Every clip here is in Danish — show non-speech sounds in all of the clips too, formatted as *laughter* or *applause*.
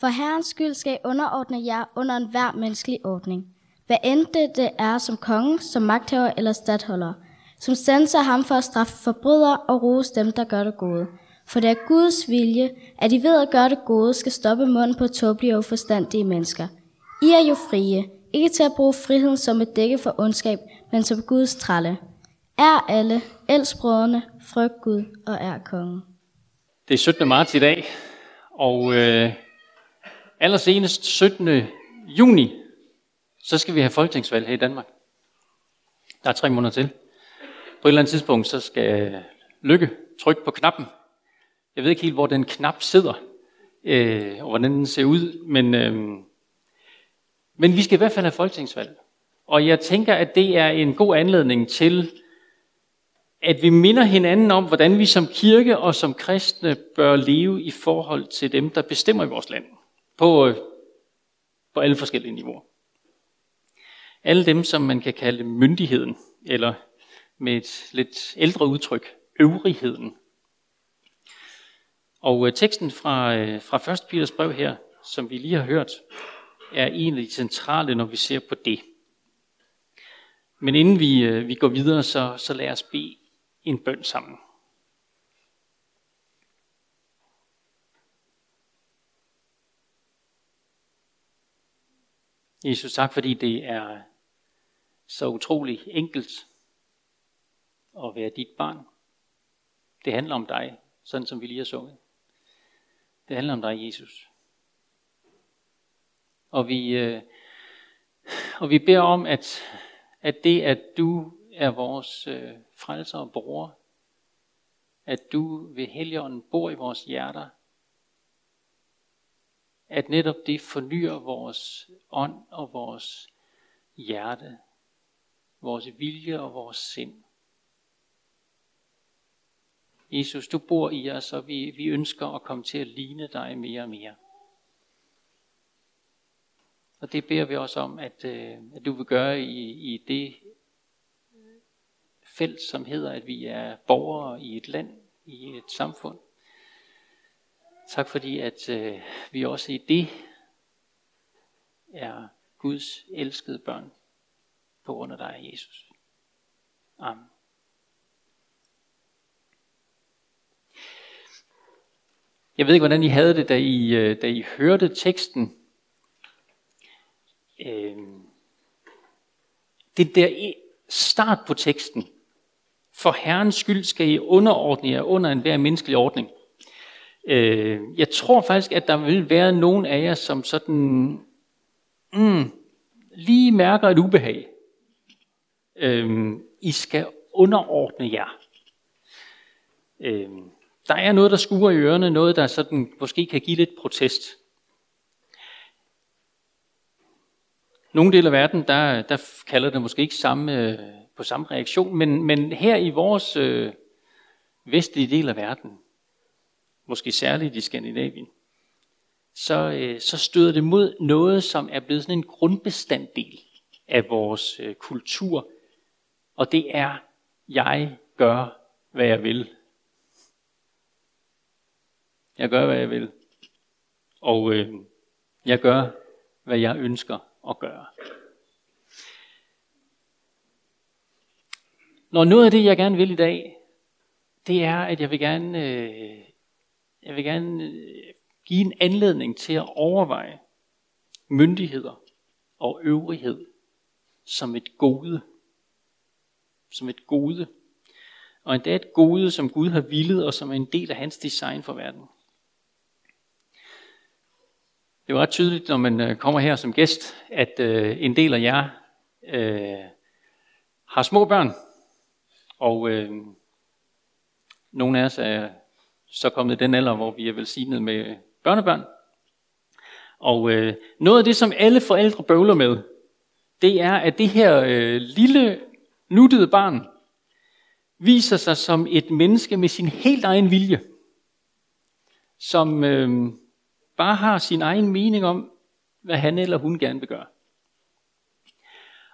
For Herrens skyld skal I underordne jer under enhver menneskelig ordning. Hvad end det, det er som konge, som magthaver eller stadholder, som sender ham for at straffe forbrydere og rose dem, der gør det gode. For det er Guds vilje, at I ved at gøre det gode, skal stoppe munden på tåbelige og forstandige mennesker. I er jo frie, ikke til at bruge friheden som et dække for ondskab, men som Guds tralle. Er alle, elsk brødrene, frygt Gud og er kongen. Det er 17. marts i dag, og øh, allersenest 17. juni, så skal vi have folketingsvalg her i Danmark. Der er tre måneder til. På et eller andet tidspunkt, så skal Lykke trykke på knappen. Jeg ved ikke helt, hvor den knap sidder, øh, og hvordan den ser ud, men, øh, men vi skal i hvert fald have folketingsvalg. Og jeg tænker, at det er en god anledning til, at vi minder hinanden om, hvordan vi som kirke og som kristne bør leve i forhold til dem, der bestemmer i vores land. På, øh, på alle forskellige niveauer. Alle dem, som man kan kalde myndigheden, eller med et lidt ældre udtryk, øvrigheden. Og øh, teksten fra, øh, fra 1. Peters brev her, som vi lige har hørt, er en af de centrale, når vi ser på det. Men inden vi, vi går videre, så, så lad os bede en bøn sammen. Jesus, tak fordi det er så utrolig enkelt at være dit barn. Det handler om dig, sådan som vi lige har sunget. Det handler om dig, Jesus. Og vi, øh, og vi beder om, at, at det, at du er vores øh, frelser og bror, at du ved Helligånden bor i vores hjerter, at netop det fornyer vores ånd og vores hjerte, vores vilje og vores sind. Jesus, du bor i os, og vi, vi ønsker at komme til at ligne dig mere og mere. Og det beder vi også om, at, øh, at du vil gøre i, i det felt, som hedder, at vi er borgere i et land, i et samfund. Tak fordi, at øh, vi også i det er Guds elskede børn på grund af dig, Jesus. Amen. Jeg ved ikke, hvordan I havde det, da I, øh, da I hørte teksten. Øh, det der start på teksten. For Herrens skyld skal I underordne jer under enhver menneskelig ordning. Øh, jeg tror faktisk, at der vil være nogen af jer, som sådan mm, lige mærker et ubehag. Øh, I skal underordne jer. Øh, der er noget, der skuer i ørerne, noget, der sådan måske kan give lidt protest. Nogle dele af verden, der, der kalder det måske ikke samme, øh, på samme reaktion, men, men her i vores øh, vestlige del af verden, måske særligt i Skandinavien, så, øh, så støder det mod noget, som er blevet sådan en grundbestanddel af vores øh, kultur, og det er, jeg gør, hvad jeg vil. Jeg gør, hvad jeg vil. Og øh, jeg gør, hvad jeg ønsker at gøre. Når noget af det, jeg gerne vil i dag, det er, at jeg vil gerne, øh, jeg vil gerne øh, give en anledning til at overveje myndigheder og øvrighed som et gode. Som et gode. Og endda et gode, som Gud har villet, og som er en del af hans design for verden. Det er ret tydeligt, når man øh, kommer her som gæst, at øh, en del af jer øh, har små børn, og øh, nogle af os er så kommet i den alder, hvor vi er velsignet med børnebørn. Og øh, noget af det, som alle forældre bøvler med, det er, at det her øh, lille, nuttede barn viser sig som et menneske med sin helt egen vilje, som øh, bare har sin egen mening om, hvad han eller hun gerne vil gøre.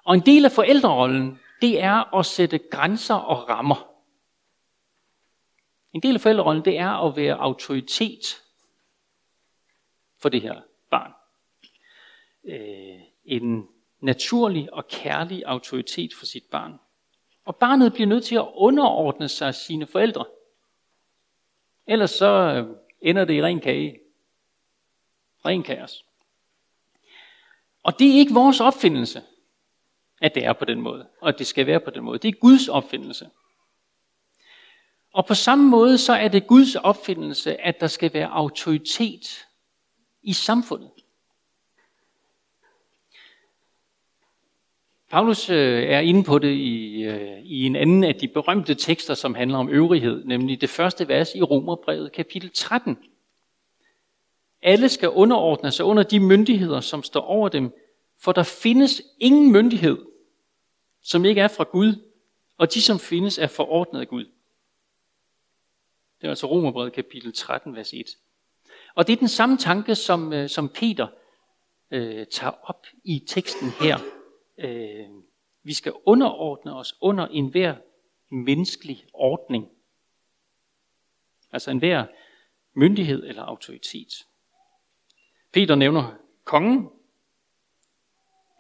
Og en del af forældrerollen, det er at sætte grænser og rammer. En del af forældrerollen, det er at være autoritet for det her. barn. øh, en naturlig og kærlig autoritet for sit barn. Og barnet bliver nødt til at underordne sig sine forældre. Ellers så øh, ender det i ren kage. Ren kaos. Og det er ikke vores opfindelse, at det er på den måde, og at det skal være på den måde. Det er Guds opfindelse. Og på samme måde så er det Guds opfindelse, at der skal være autoritet i samfundet. Paulus øh, er inde på det i, øh, i en anden af de berømte tekster, som handler om øvrighed, nemlig det første vers i Romerbrevet kapitel 13. Alle skal underordne sig under de myndigheder, som står over dem, for der findes ingen myndighed, som ikke er fra Gud, og de, som findes, er forordnet af Gud. Det er altså Romerbrevet kapitel 13, vers 1. Og det er den samme tanke, som, øh, som Peter øh, tager op i teksten her. Øh, vi skal underordne os under enhver menneskelig ordning. Altså enhver myndighed eller autoritet. Peter nævner kongen.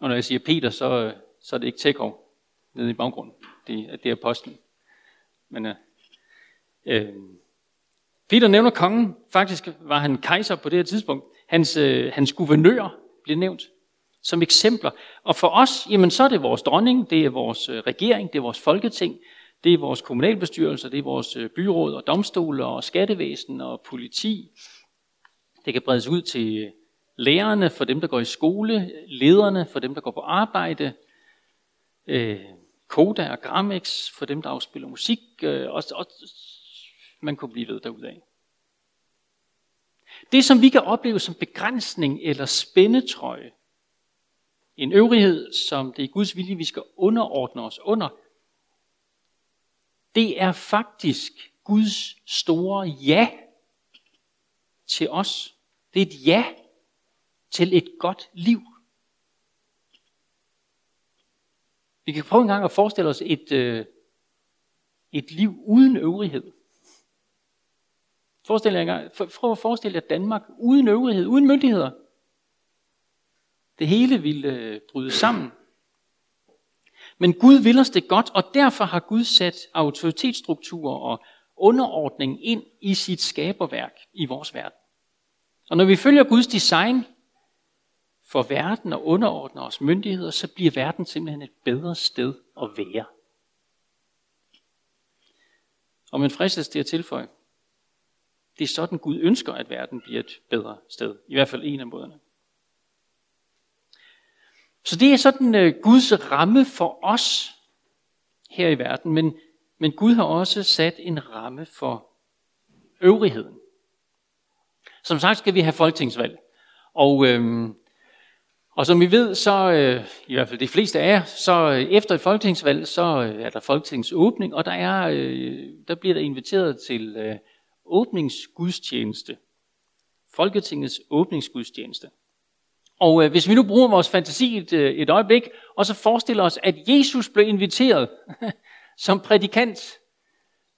Og når jeg siger Peter, så, øh, så er det ikke Tjekov nede i baggrunden. Det, det er apostlen. Men øh, øh, Peter nævner kongen. Faktisk var han kejser på det her tidspunkt. Hans, øh, hans guvernør bliver nævnt som eksempler. Og for os, jamen så er det vores dronning, det er vores øh, regering, det er vores folketing, det er vores kommunalbestyrelser, det er vores øh, byråd og domstole og skattevæsen og politi. Det kan bredes ud til øh, lærerne, for dem, der går i skole, lederne, for dem, der går på arbejde, øh, Koda og Gramex, for dem, der afspiller musik, øh, og, og man kunne blive ved derudaf. Det, som vi kan opleve som begrænsning eller spændetrøje, en øvrighed, som det er Guds vilje, vi skal underordne os under, det er faktisk Guds store ja til os. Det er et ja til et godt liv. Vi kan prøve en gang at forestille os et, øh, et liv uden øvrighed. Forestil jer for, prøv at forestille jer Danmark uden øvrighed, uden myndigheder. Det hele ville øh, bryde sammen. Men Gud vil os det godt, og derfor har Gud sat autoritetsstrukturer og underordning ind i sit skaberværk i vores verden. Og når vi følger Guds design for verden og underordner os myndigheder, så bliver verden simpelthen et bedre sted at være. Og man fristes til at tilføje, det er sådan Gud ønsker, at verden bliver et bedre sted. I hvert fald en af måderne. Så det er sådan uh, Guds ramme for os her i verden, men, men Gud har også sat en ramme for øvrigheden. Som sagt skal vi have folketingsvalg. Og, øhm, og som vi ved, så øh, i hvert fald de fleste af jer, så øh, efter et folketingsvalg, så øh, er der folketingsåbning, og der, er, øh, der bliver der inviteret til øh, åbningsgudstjeneste. Folketingets åbningsgudstjeneste. Og øh, hvis vi nu bruger vores fantasi et, øh, et øjeblik, og så forestiller os, at Jesus blev inviteret *laughs* som prædikant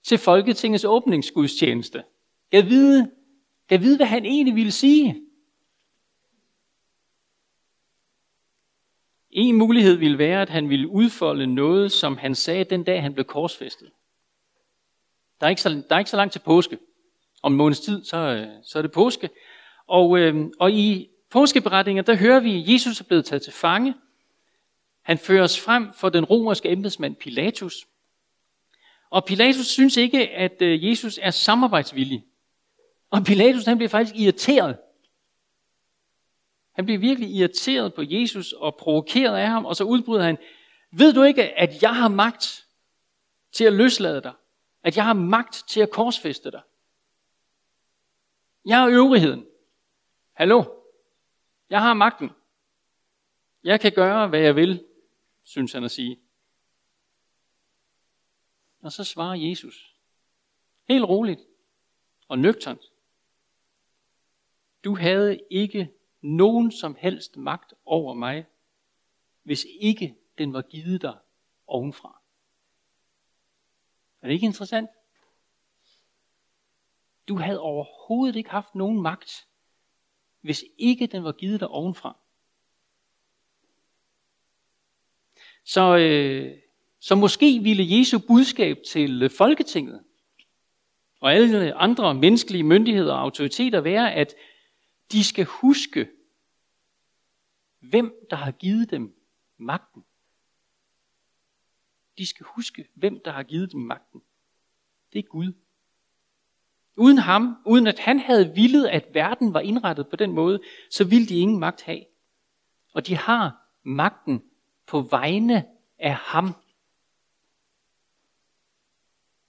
til Folketingets åbningsgudstjeneste. Jeg vide, jeg vide, hvad han egentlig ville sige. En mulighed ville være, at han ville udfolde noget, som han sagde den dag, han blev korsfæstet. Der er ikke så, der er ikke så langt til påske. Om en måneds tid, så, øh, så er det påske. Og, øh, og i påskeberetninger, der hører vi, at Jesus er blevet taget til fange. Han føres frem for den romerske embedsmand Pilatus. Og Pilatus synes ikke, at øh, Jesus er samarbejdsvillig. Og Pilatus han bliver faktisk irriteret. Han bliver virkelig irriteret på Jesus og provokeret af ham, og så udbryder han, ved du ikke, at jeg har magt til at løslade dig? At jeg har magt til at korsfeste dig? Jeg er øvrigheden. Hallo? Jeg har magten. Jeg kan gøre, hvad jeg vil, synes han at sige. Og så svarer Jesus. Helt roligt og nøgternt. Du havde ikke nogen som helst magt over mig, hvis ikke den var givet dig ovenfra. Er det ikke interessant? Du havde overhovedet ikke haft nogen magt, hvis ikke den var givet dig ovenfra. Så, øh, så måske ville Jesu budskab til Folketinget og alle andre menneskelige myndigheder og autoriteter være, at de skal huske, hvem der har givet dem magten. De skal huske, hvem der har givet dem magten. Det er Gud. Uden ham, uden at han havde villet, at verden var indrettet på den måde, så ville de ingen magt have. Og de har magten på vegne af ham.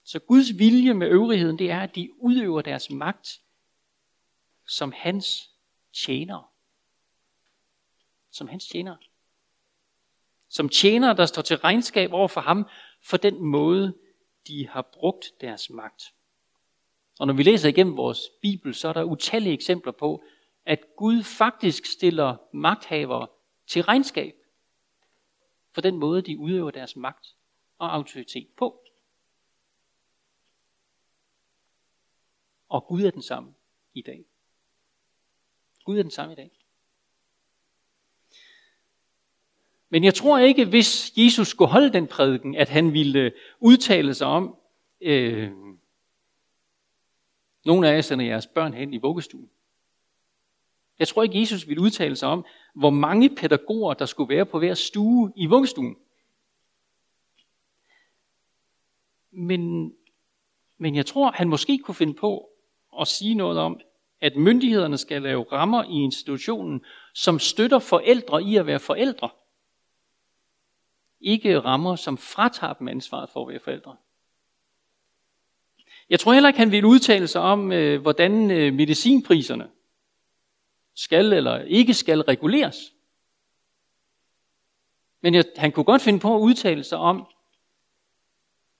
Så Guds vilje med øvrigheden, det er, at de udøver deres magt som hans tjener. Som hans tjener. Som tjener, der står til regnskab over for ham for den måde, de har brugt deres magt. Og når vi læser igennem vores Bibel, så er der utallige eksempler på, at Gud faktisk stiller magthavere til regnskab for den måde, de udøver deres magt og autoritet på. Og Gud er den samme i dag. Gud er den samme i dag. Men jeg tror ikke, hvis Jesus skulle holde den prædiken, at han ville udtale sig om, øh, nogle af jer sender jeres børn hen i vuggestuen. Jeg tror ikke, Jesus ville udtale sig om, hvor mange pædagoger, der skulle være på hver stue i vuggestuen. Men, men jeg tror, han måske kunne finde på at sige noget om, at myndighederne skal lave rammer i institutionen, som støtter forældre i at være forældre. Ikke rammer, som fratager dem ansvaret for at være forældre. Jeg tror heller ikke, han vil udtale sig om, øh, hvordan øh, medicinpriserne skal eller ikke skal reguleres. Men jeg, han kunne godt finde på at udtale sig om,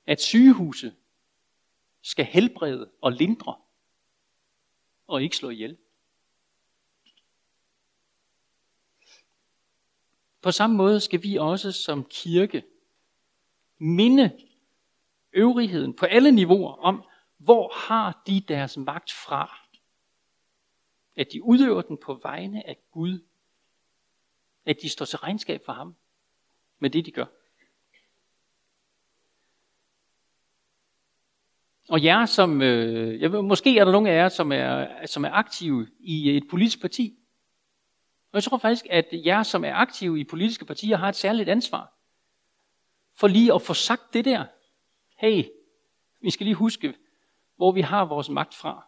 at sygehuse skal helbrede og lindre, og ikke slå ihjel. På samme måde skal vi også som kirke minde øvrigheden på alle niveauer om, hvor har de deres magt fra? At de udøver den på vegne af Gud. At de står til regnskab for ham med det, de gør. Og jer, som, øh, jeg ved, måske er der nogle af jer, som er, som er aktive i et politisk parti. Og jeg tror faktisk, at jer, som er aktive i politiske partier, har et særligt ansvar for lige at få sagt det der. Hey, vi skal lige huske, hvor vi har vores magt fra.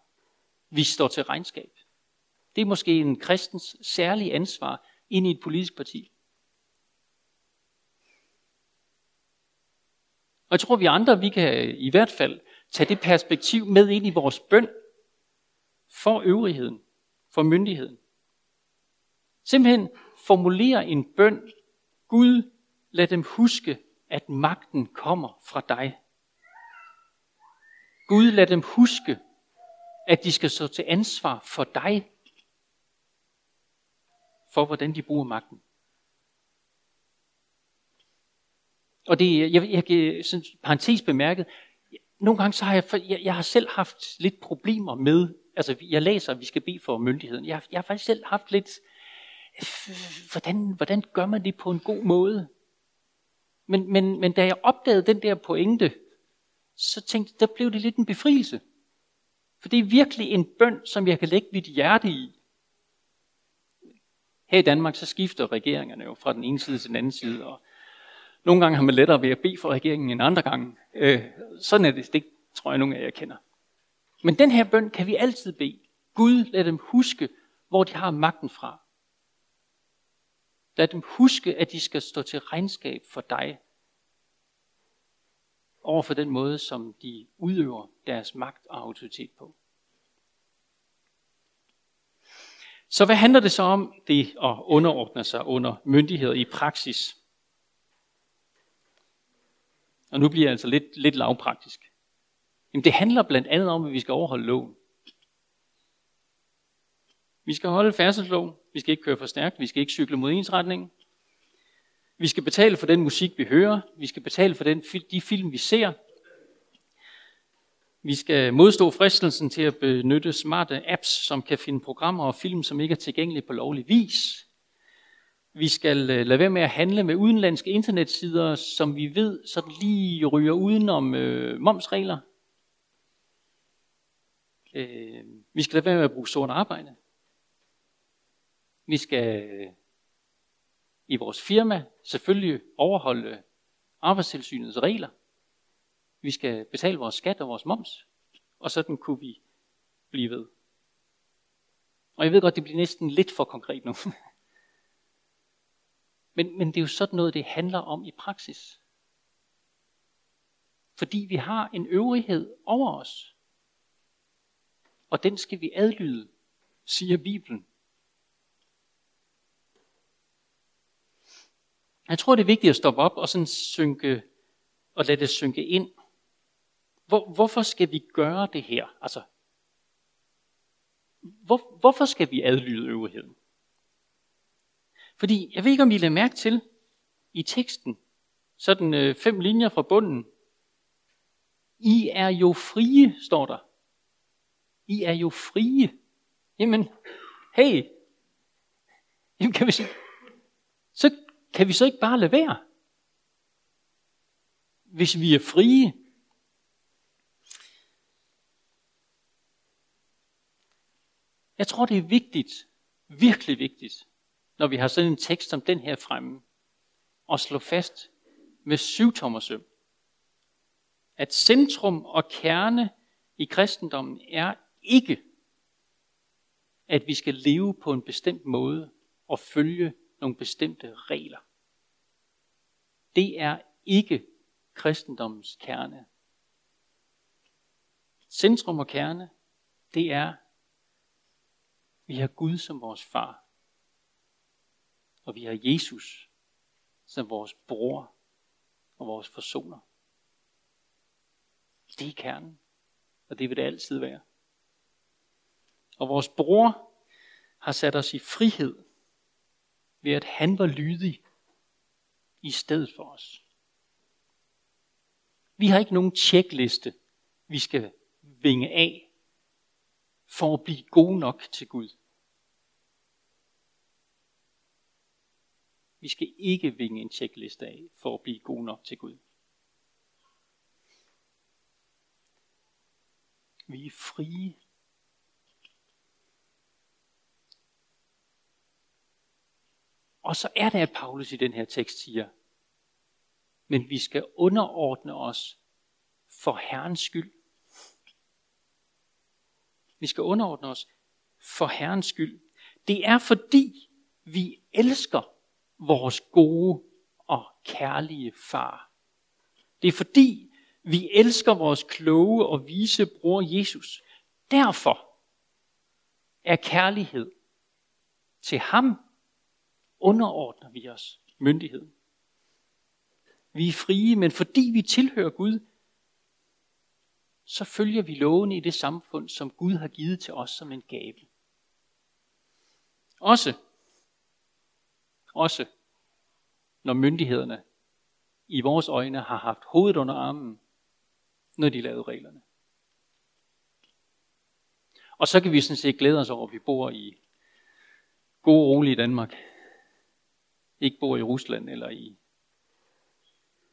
Vi står til regnskab. Det er måske en kristens særlige ansvar ind i et politisk parti. Og jeg tror, vi andre, vi kan i hvert fald tage det perspektiv med ind i vores bøn for øvrigheden, for myndigheden. Simpelthen formulere en bøn. Gud, lad dem huske, at magten kommer fra dig. Gud, lad dem huske, at de skal stå til ansvar for dig, for hvordan de bruger magten. Og det, jeg, jeg, jeg sådan parentes bemærket, nogle gange så har jeg, jeg, jeg har selv haft lidt problemer med, altså jeg læser, at vi skal bede for myndigheden. Jeg, jeg har faktisk selv haft lidt, hvordan, hvordan gør man det på en god måde? Men, men, men da jeg opdagede den der pointe, så tænkte der blev det lidt en befrielse. For det er virkelig en bøn, som jeg kan lægge mit hjerte i. Her i Danmark, så skifter regeringerne jo fra den ene side til den anden side, og nogle gange har man lettere ved at bede for regeringen end andre gange. Øh, sådan er det, det tror jeg, nogle af jer kender. Men den her bøn kan vi altid bede. Gud, lad dem huske, hvor de har magten fra. Lad dem huske, at de skal stå til regnskab for dig over for den måde, som de udøver deres magt og autoritet på. Så hvad handler det så om, det at underordne sig under myndigheder i praksis? Og nu bliver jeg altså lidt, lidt lavpraktisk. Jamen det handler blandt andet om, at vi skal overholde loven. Vi skal holde færdselsloven. Vi skal ikke køre for stærkt. Vi skal ikke cykle mod ensretningen. Vi skal betale for den musik, vi hører. Vi skal betale for den, de film, vi ser. Vi skal modstå fristelsen til at benytte smarte apps, som kan finde programmer og film, som ikke er tilgængelige på lovlig vis. Vi skal øh, lade være med at handle med udenlandske internetsider, som vi ved sådan lige ryger udenom øh, momsregler. Øh, vi skal lade være med at bruge sort arbejde. Vi skal i vores firma selvfølgelig overholde arbejdstilsynets regler. Vi skal betale vores skat og vores moms, og sådan kunne vi blive ved. Og jeg ved godt, det bliver næsten lidt for konkret nu. *laughs* men, men det er jo sådan noget, det handler om i praksis. Fordi vi har en øvrighed over os. Og den skal vi adlyde, siger Bibelen. Jeg tror, det er vigtigt at stoppe op og sådan synke, og lade det synke ind. Hvor, hvorfor skal vi gøre det her? Altså, hvor, hvorfor skal vi adlyde øvrigheden? Fordi, jeg ved ikke, om I lader mærke til i teksten, sådan øh, fem linjer fra bunden. I er jo frie, står der. I er jo frie. Jamen, hey, jamen kan vi sige, så kan vi så ikke bare lade være? Hvis vi er frie. Jeg tror, det er vigtigt, virkelig vigtigt, når vi har sådan en tekst som den her fremme, at slå fast med syv søm, at centrum og kerne i kristendommen er ikke, at vi skal leve på en bestemt måde og følge nogle bestemte regler. Det er ikke kristendommens kerne. Centrum og kerne, det er, vi har Gud som vores far. Og vi har Jesus som vores bror og vores forsoner. Det er kernen, og det vil det altid være. Og vores bror har sat os i frihed ved at han var lydig i stedet for os. Vi har ikke nogen tjekliste, vi skal vinge af for at blive gode nok til Gud. Vi skal ikke vinge en tjekliste af for at blive gode nok til Gud. Vi er frie Og så er det, at Paulus i den her tekst siger, men vi skal underordne os for Herrens skyld. Vi skal underordne os for Herrens skyld. Det er fordi, vi elsker vores gode og kærlige far. Det er fordi, vi elsker vores kloge og vise bror Jesus. Derfor er kærlighed til ham underordner vi os myndigheden. Vi er frie, men fordi vi tilhører Gud, så følger vi lovene i det samfund, som Gud har givet til os som en gave. Også, også når myndighederne i vores øjne har haft hovedet under armen, når de lavede reglerne. Og så kan vi sådan set glæde os over, at vi bor i gode, rolige Danmark ikke bor i Rusland eller i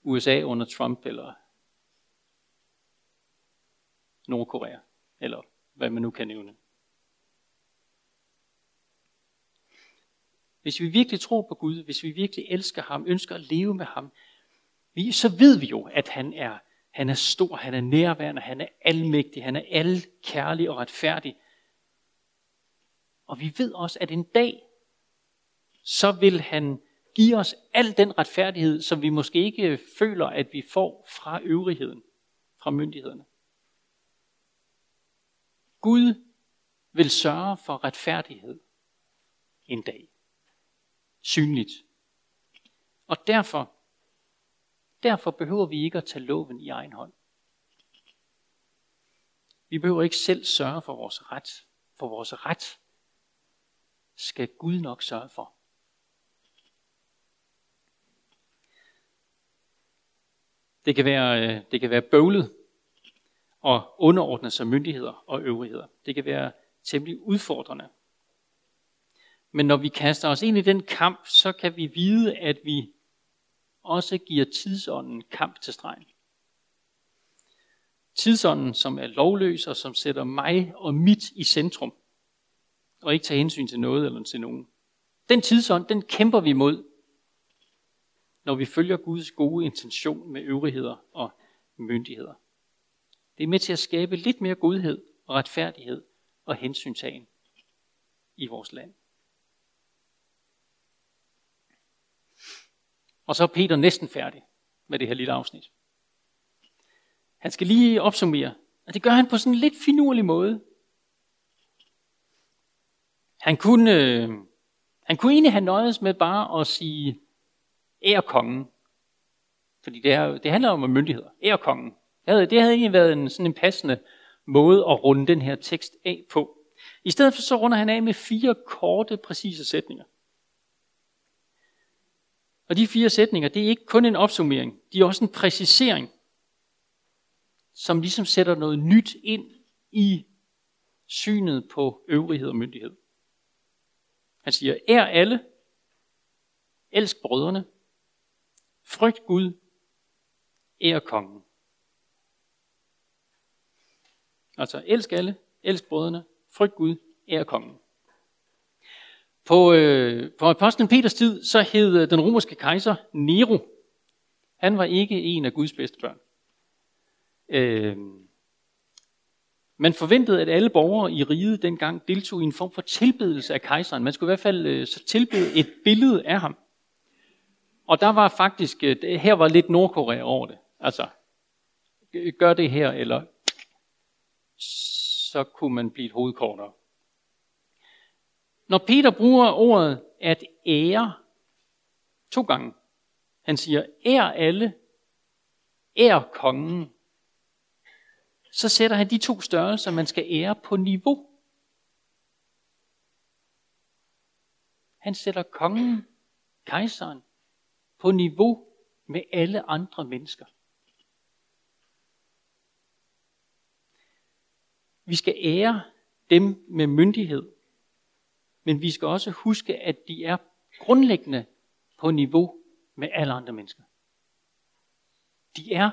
USA under Trump eller Nordkorea, eller hvad man nu kan nævne. Hvis vi virkelig tror på Gud, hvis vi virkelig elsker ham, ønsker at leve med ham, vi, så ved vi jo, at han er, han er stor, han er nærværende, han er almægtig, han er alkærlig og retfærdig. Og vi ved også, at en dag, så vil han Giv os al den retfærdighed, som vi måske ikke øh, føler, at vi får fra øvrigheden, fra myndighederne. Gud vil sørge for retfærdighed en dag. Synligt. Og derfor, derfor behøver vi ikke at tage loven i egen hånd. Vi behøver ikke selv sørge for vores ret. For vores ret skal Gud nok sørge for. Det kan være, øh, det kan være bøvlet og underordne sig myndigheder og øvrigheder. Det kan være temmelig udfordrende. Men når vi kaster os ind i den kamp, så kan vi vide, at vi også giver tidsånden kamp til stregen. Tidsånden, som er lovløs og som sætter mig og mit i centrum, og ikke tager hensyn til noget eller til nogen. Den tidsånd, den kæmper vi mod, når vi følger Guds gode intention med øvrigheder og myndigheder. Det er med til at skabe lidt mere godhed og retfærdighed og hensyntagen i vores land. Og så er Peter næsten færdig med det her lille afsnit. Han skal lige opsummere, og det gør han på sådan en lidt finurlig måde. Han kunne, øh, han kunne egentlig have nøjes med bare at sige, ære kongen. Fordi det, er, det handler om myndigheder. Ære kongen. Det havde, det havde egentlig været en, sådan en passende måde at runde den her tekst af på. I stedet for så runder han af med fire korte, præcise sætninger. Og de fire sætninger, det er ikke kun en opsummering, de er også en præcisering, som ligesom sætter noget nyt ind i synet på øvrighed og myndighed. Han siger, ær alle, elsk brødrene, frygt Gud, ær kongen. Altså, elsk alle, elsk brødrene, frygt Gud, ær kongen. På, øh, på apostlen Peters tid, så hed øh, den romerske kejser Nero. Han var ikke en af Guds bedste børn. Øh, man forventede, at alle borgere i riget dengang deltog i en form for tilbedelse af kejseren. Man skulle i hvert fald øh, så tilbede et billede af ham. Og der var faktisk, øh, det her var lidt Nordkorea over det. Altså, gør det her, eller så kunne man blive et hovedkortere. Når Peter bruger ordet at ære to gange, han siger, ær alle, ær kongen, så sætter han de to størrelser, man skal ære på niveau. Han sætter kongen, kejseren, på niveau med alle andre mennesker. Vi skal ære dem med myndighed, men vi skal også huske, at de er grundlæggende på niveau med alle andre mennesker. De er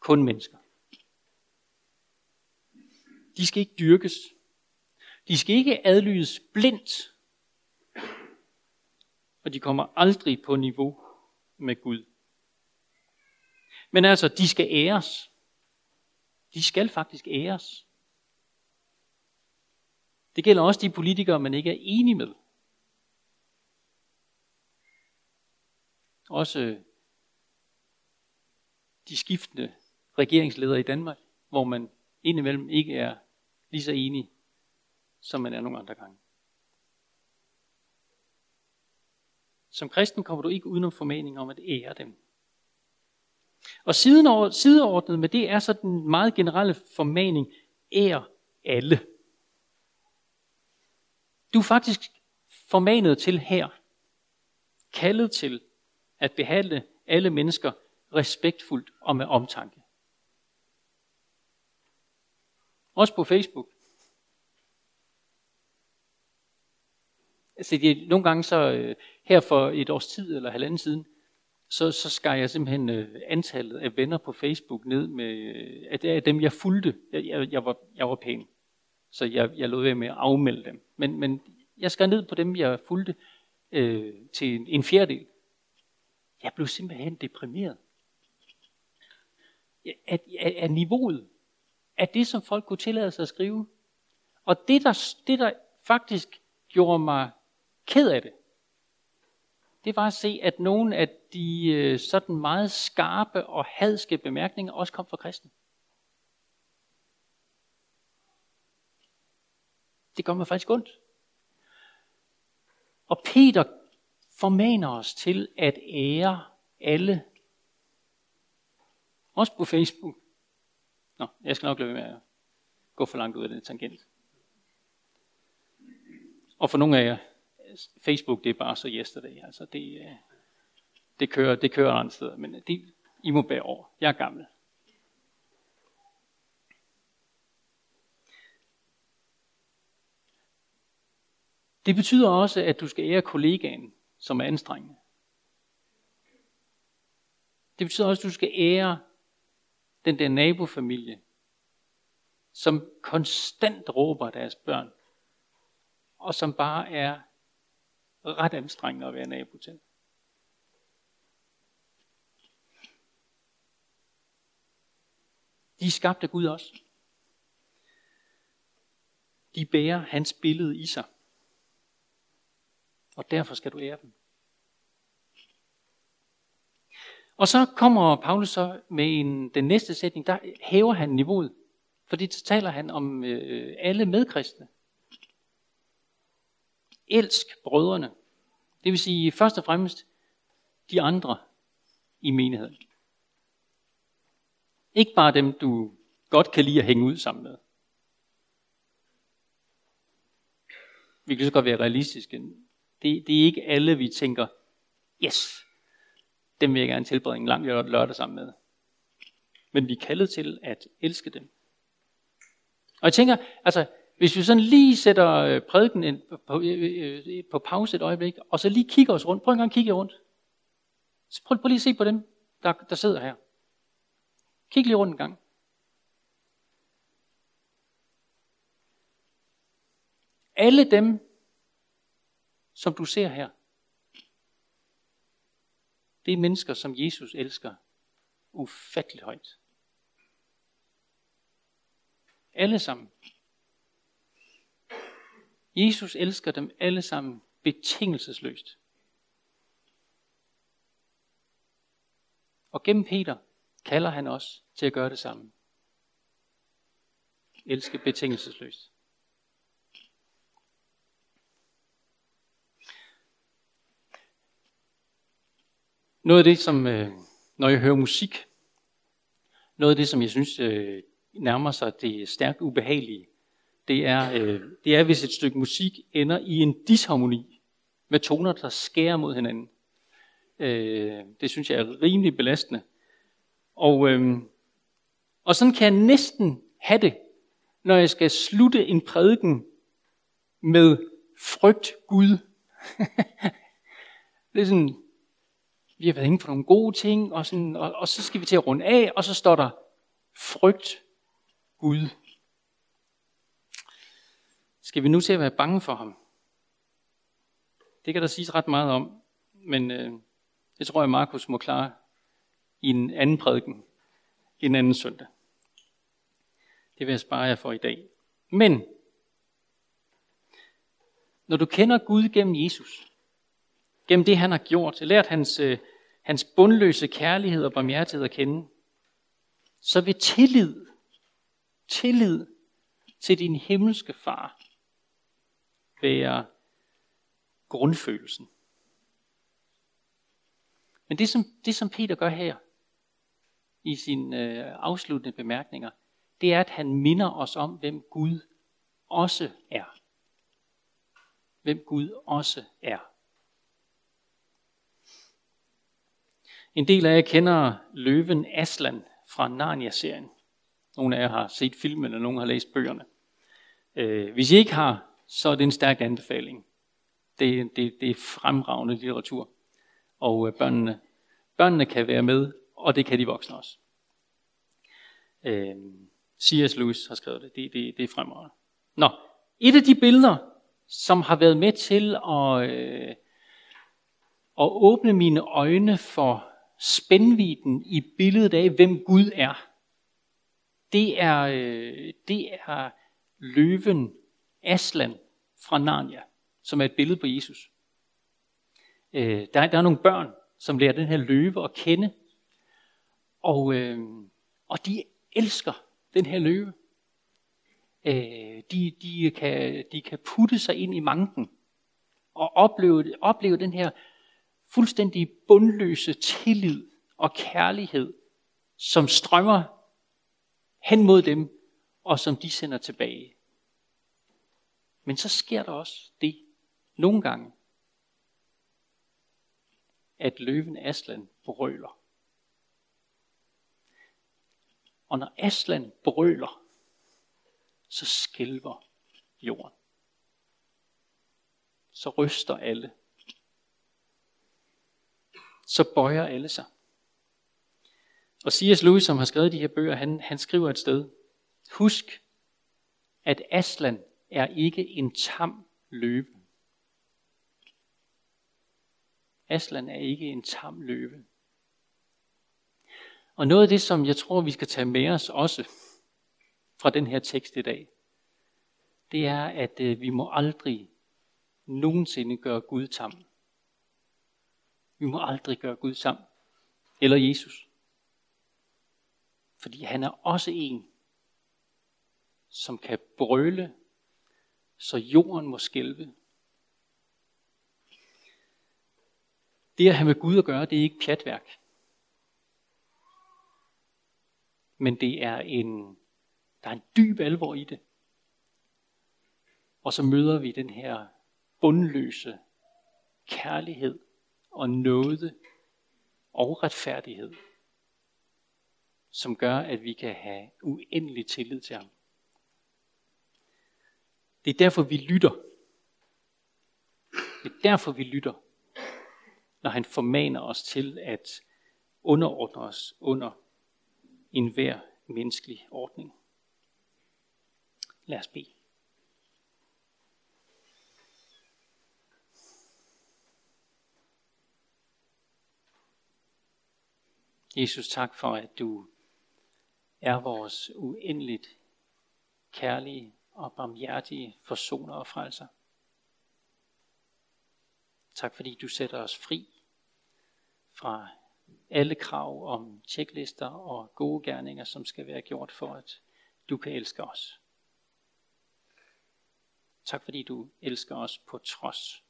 kun mennesker. De skal ikke dyrkes. De skal ikke adlydes blindt. Og de kommer aldrig på niveau med Gud. Men altså, de skal æres. De skal faktisk æres. Det gælder også de politikere, man ikke er enig med. Også øh, de skiftende regeringsledere i Danmark, hvor man indimellem ikke er lige så enig, som man er nogle andre gange. Som kristen kommer du ikke udenom formaningen om at ære dem. Og sideordnet med det er så den meget generelle formaning, ære alle. Du er faktisk formanet til her, kaldet til at behandle alle mennesker respektfuldt og med omtanke. Også på Facebook. Altså, det, nogle gange så, øh, her for et års tid eller halvanden siden, så, så skar jeg simpelthen øh, antallet af venner på Facebook ned med, øh, at at af dem jeg fulgte, jeg, jeg, jeg, var, jeg var pæn. Så jeg, jeg lod være med at afmelde dem. Men, men jeg skar ned på dem, jeg fulgte øh, til en, en fjerdedel. Jeg blev simpelthen deprimeret. At, at, at niveauet, af det, som folk kunne tillade sig at skrive. Og det der, det, der faktisk gjorde mig ked af det, det var at se, at nogle af de øh, sådan meget skarpe og hadske bemærkninger også kom fra kristen. Det gør mig faktisk ondt. Og Peter formaner os til at ære alle. Også på Facebook. Nå, jeg skal nok lade med at gå for langt ud af den tangent. Og for nogle af jer, Facebook det er bare så yesterday. Altså det, øh, det, kører, det kører andre steder, men det, I må bære over. Jeg er gammel. Det betyder også, at du skal ære kollegaen, som er anstrengende. Det betyder også, at du skal ære den der nabofamilie, som konstant råber deres børn, og som bare er ret anstrengende at være nabo til. De er skabt af Gud også. De bærer hans billede i sig. Og derfor skal du ære dem. Og så kommer Paulus så med en, den næste sætning, der hæver han niveauet. Fordi så taler han om øh, alle medkristne. Elsk brødrene. Det vil sige først og fremmest de andre i menigheden. Ikke bare dem, du godt kan lide at hænge ud sammen med. Vi kan så godt være realistiske. Det, det er ikke alle, vi tænker, yes, dem vil jeg gerne tilbringe en lang lørdag sammen med. Men vi er kaldet til at elske dem. Og jeg tænker, altså, hvis vi sådan lige sætter øh, prædiken på, øh, øh, på pause et øjeblik, og så lige kigger os rundt, prøv en gang at kigge rundt. Så prøv, prøv lige at se på dem, der, der sidder her. Kig lige rundt en gang. Alle dem, som du ser her, det er mennesker, som Jesus elsker ufatteligt højt. Alle sammen. Jesus elsker dem alle sammen betingelsesløst. Og gennem Peter kalder han os til at gøre det samme. Elske betingelsesløst. Noget af det, som, øh, når jeg hører musik, noget af det, som jeg synes øh, nærmer sig det stærkt ubehagelige, det er, øh, det er, hvis et stykke musik ender i en disharmoni med toner, der skærer mod hinanden. Øh, det synes jeg er rimelig belastende. Og, øh, og sådan kan jeg næsten have det, når jeg skal slutte en prædiken med frygt Gud. *laughs* det er sådan, vi har været inde på nogle gode ting, og, sådan, og, og så skal vi til at runde af, og så står der, frygt Gud. Skal vi nu til at være bange for ham? Det kan der siges ret meget om, men øh, det tror jeg, Markus må klare i en anden prædiken, en anden søndag. Det vil jeg spare jer for i dag. Men, når du kender Gud gennem Jesus, gennem det han har gjort, lært hans øh, hans bundløse kærlighed og barmhjertighed at kende, så vil tillid, tillid til din himmelske far være grundfølelsen. Men det som, det, som Peter gør her i sine øh, afsluttende bemærkninger, det er, at han minder os om, hvem Gud også er. Hvem Gud også er. En del af jer kender løven Aslan fra Narnia-serien. Nogle af jer har set filmen, og nogle har læst bøgerne. Øh, hvis I ikke har, så er det en stærk anbefaling. Det, det, det er fremragende litteratur. Og øh, børnene, børnene kan være med, og det kan de voksne også. Øh, C.S. Lewis har skrevet det. Det, det, det er fremragende. Nå, et af de billeder, som har været med til at, øh, at åbne mine øjne for spændviden i billedet af, hvem Gud er, det er, øh, det er løven Aslan fra Narnia, som er et billede på Jesus. Øh, der, der er nogle børn, som lærer den her løve at kende, og, øh, og de elsker den her løve. Øh, de, de, kan, de kan putte sig ind i manken og opleve, opleve den her fuldstændig bundløse tillid og kærlighed, som strømmer hen mod dem, og som de sender tilbage. Men så sker der også det nogle gange, at løven Aslan brøler. Og når Aslan brøler, så skælver jorden. så ryster alle. Så bøjer alle sig. Og C.S. Lewis, som har skrevet de her bøger, han, han skriver et sted, husk, at Aslan er ikke en tam løve. Aslan er ikke en tam løve. Og noget af det, som jeg tror, vi skal tage med os også fra den her tekst i dag, det er, at øh, vi må aldrig nogensinde gøre Gud tam. Vi må aldrig gøre Gud tam. Eller Jesus. Fordi han er også en, som kan brøle, så jorden må skælve. Det at have med Gud at gøre, det er ikke pjatværk. Men det er en, der er en dyb alvor i det. Og så møder vi den her bundløse kærlighed og nåde og retfærdighed, som gør, at vi kan have uendelig tillid til ham. Det er derfor, vi lytter. Det er derfor, vi lytter, når han formaner os til at underordne os under enhver menneskelig ordning. Lad os bede. Jesus, tak for, at du er vores uendeligt kærlige og barmhjertige forsoner og frelser. Tak fordi du sætter os fri fra alle krav om tjeklister og gode gerninger, som skal være gjort for, at du kan elske os. Tak fordi du elsker os på trods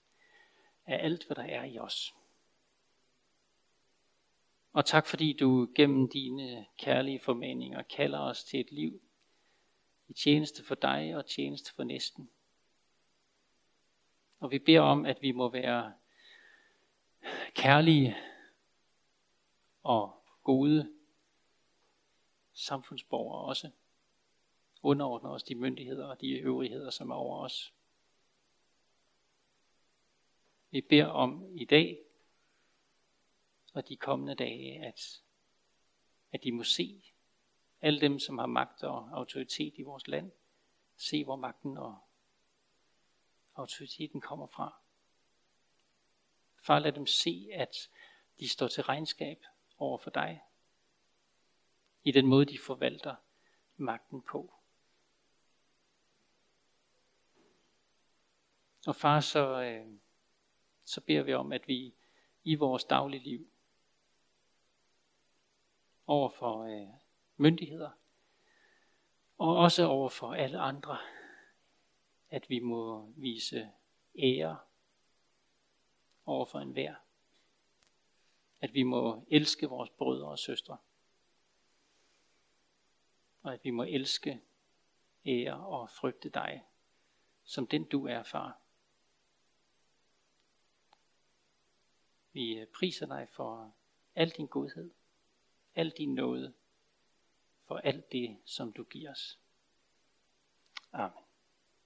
af alt, hvad der er i os. Og tak fordi du gennem dine kærlige formaninger kalder os til et liv i tjeneste for dig og tjeneste for næsten. Og vi beder om, at vi må være kærlige og gode samfundsborgere også. Underordne os de myndigheder og de øvrigheder, som er over os. Vi beder om i dag og de kommende dage, at, at de må se alle dem, som har magt og autoritet i vores land, se hvor magten og autoriteten kommer fra. Far, lad dem se, at de står til regnskab over for dig, i den måde, de forvalter magten på. Og far, så, øh, så beder vi om, at vi i vores daglige liv, over for øh, myndigheder, og også over for alle andre, at vi må vise ære over for enhver. At vi må elske vores brødre og søstre. Og at vi må elske, ære og frygte dig, som den du er, far. Vi priser dig for al din godhed, al din nåde, for alt det, som du giver os. Amen.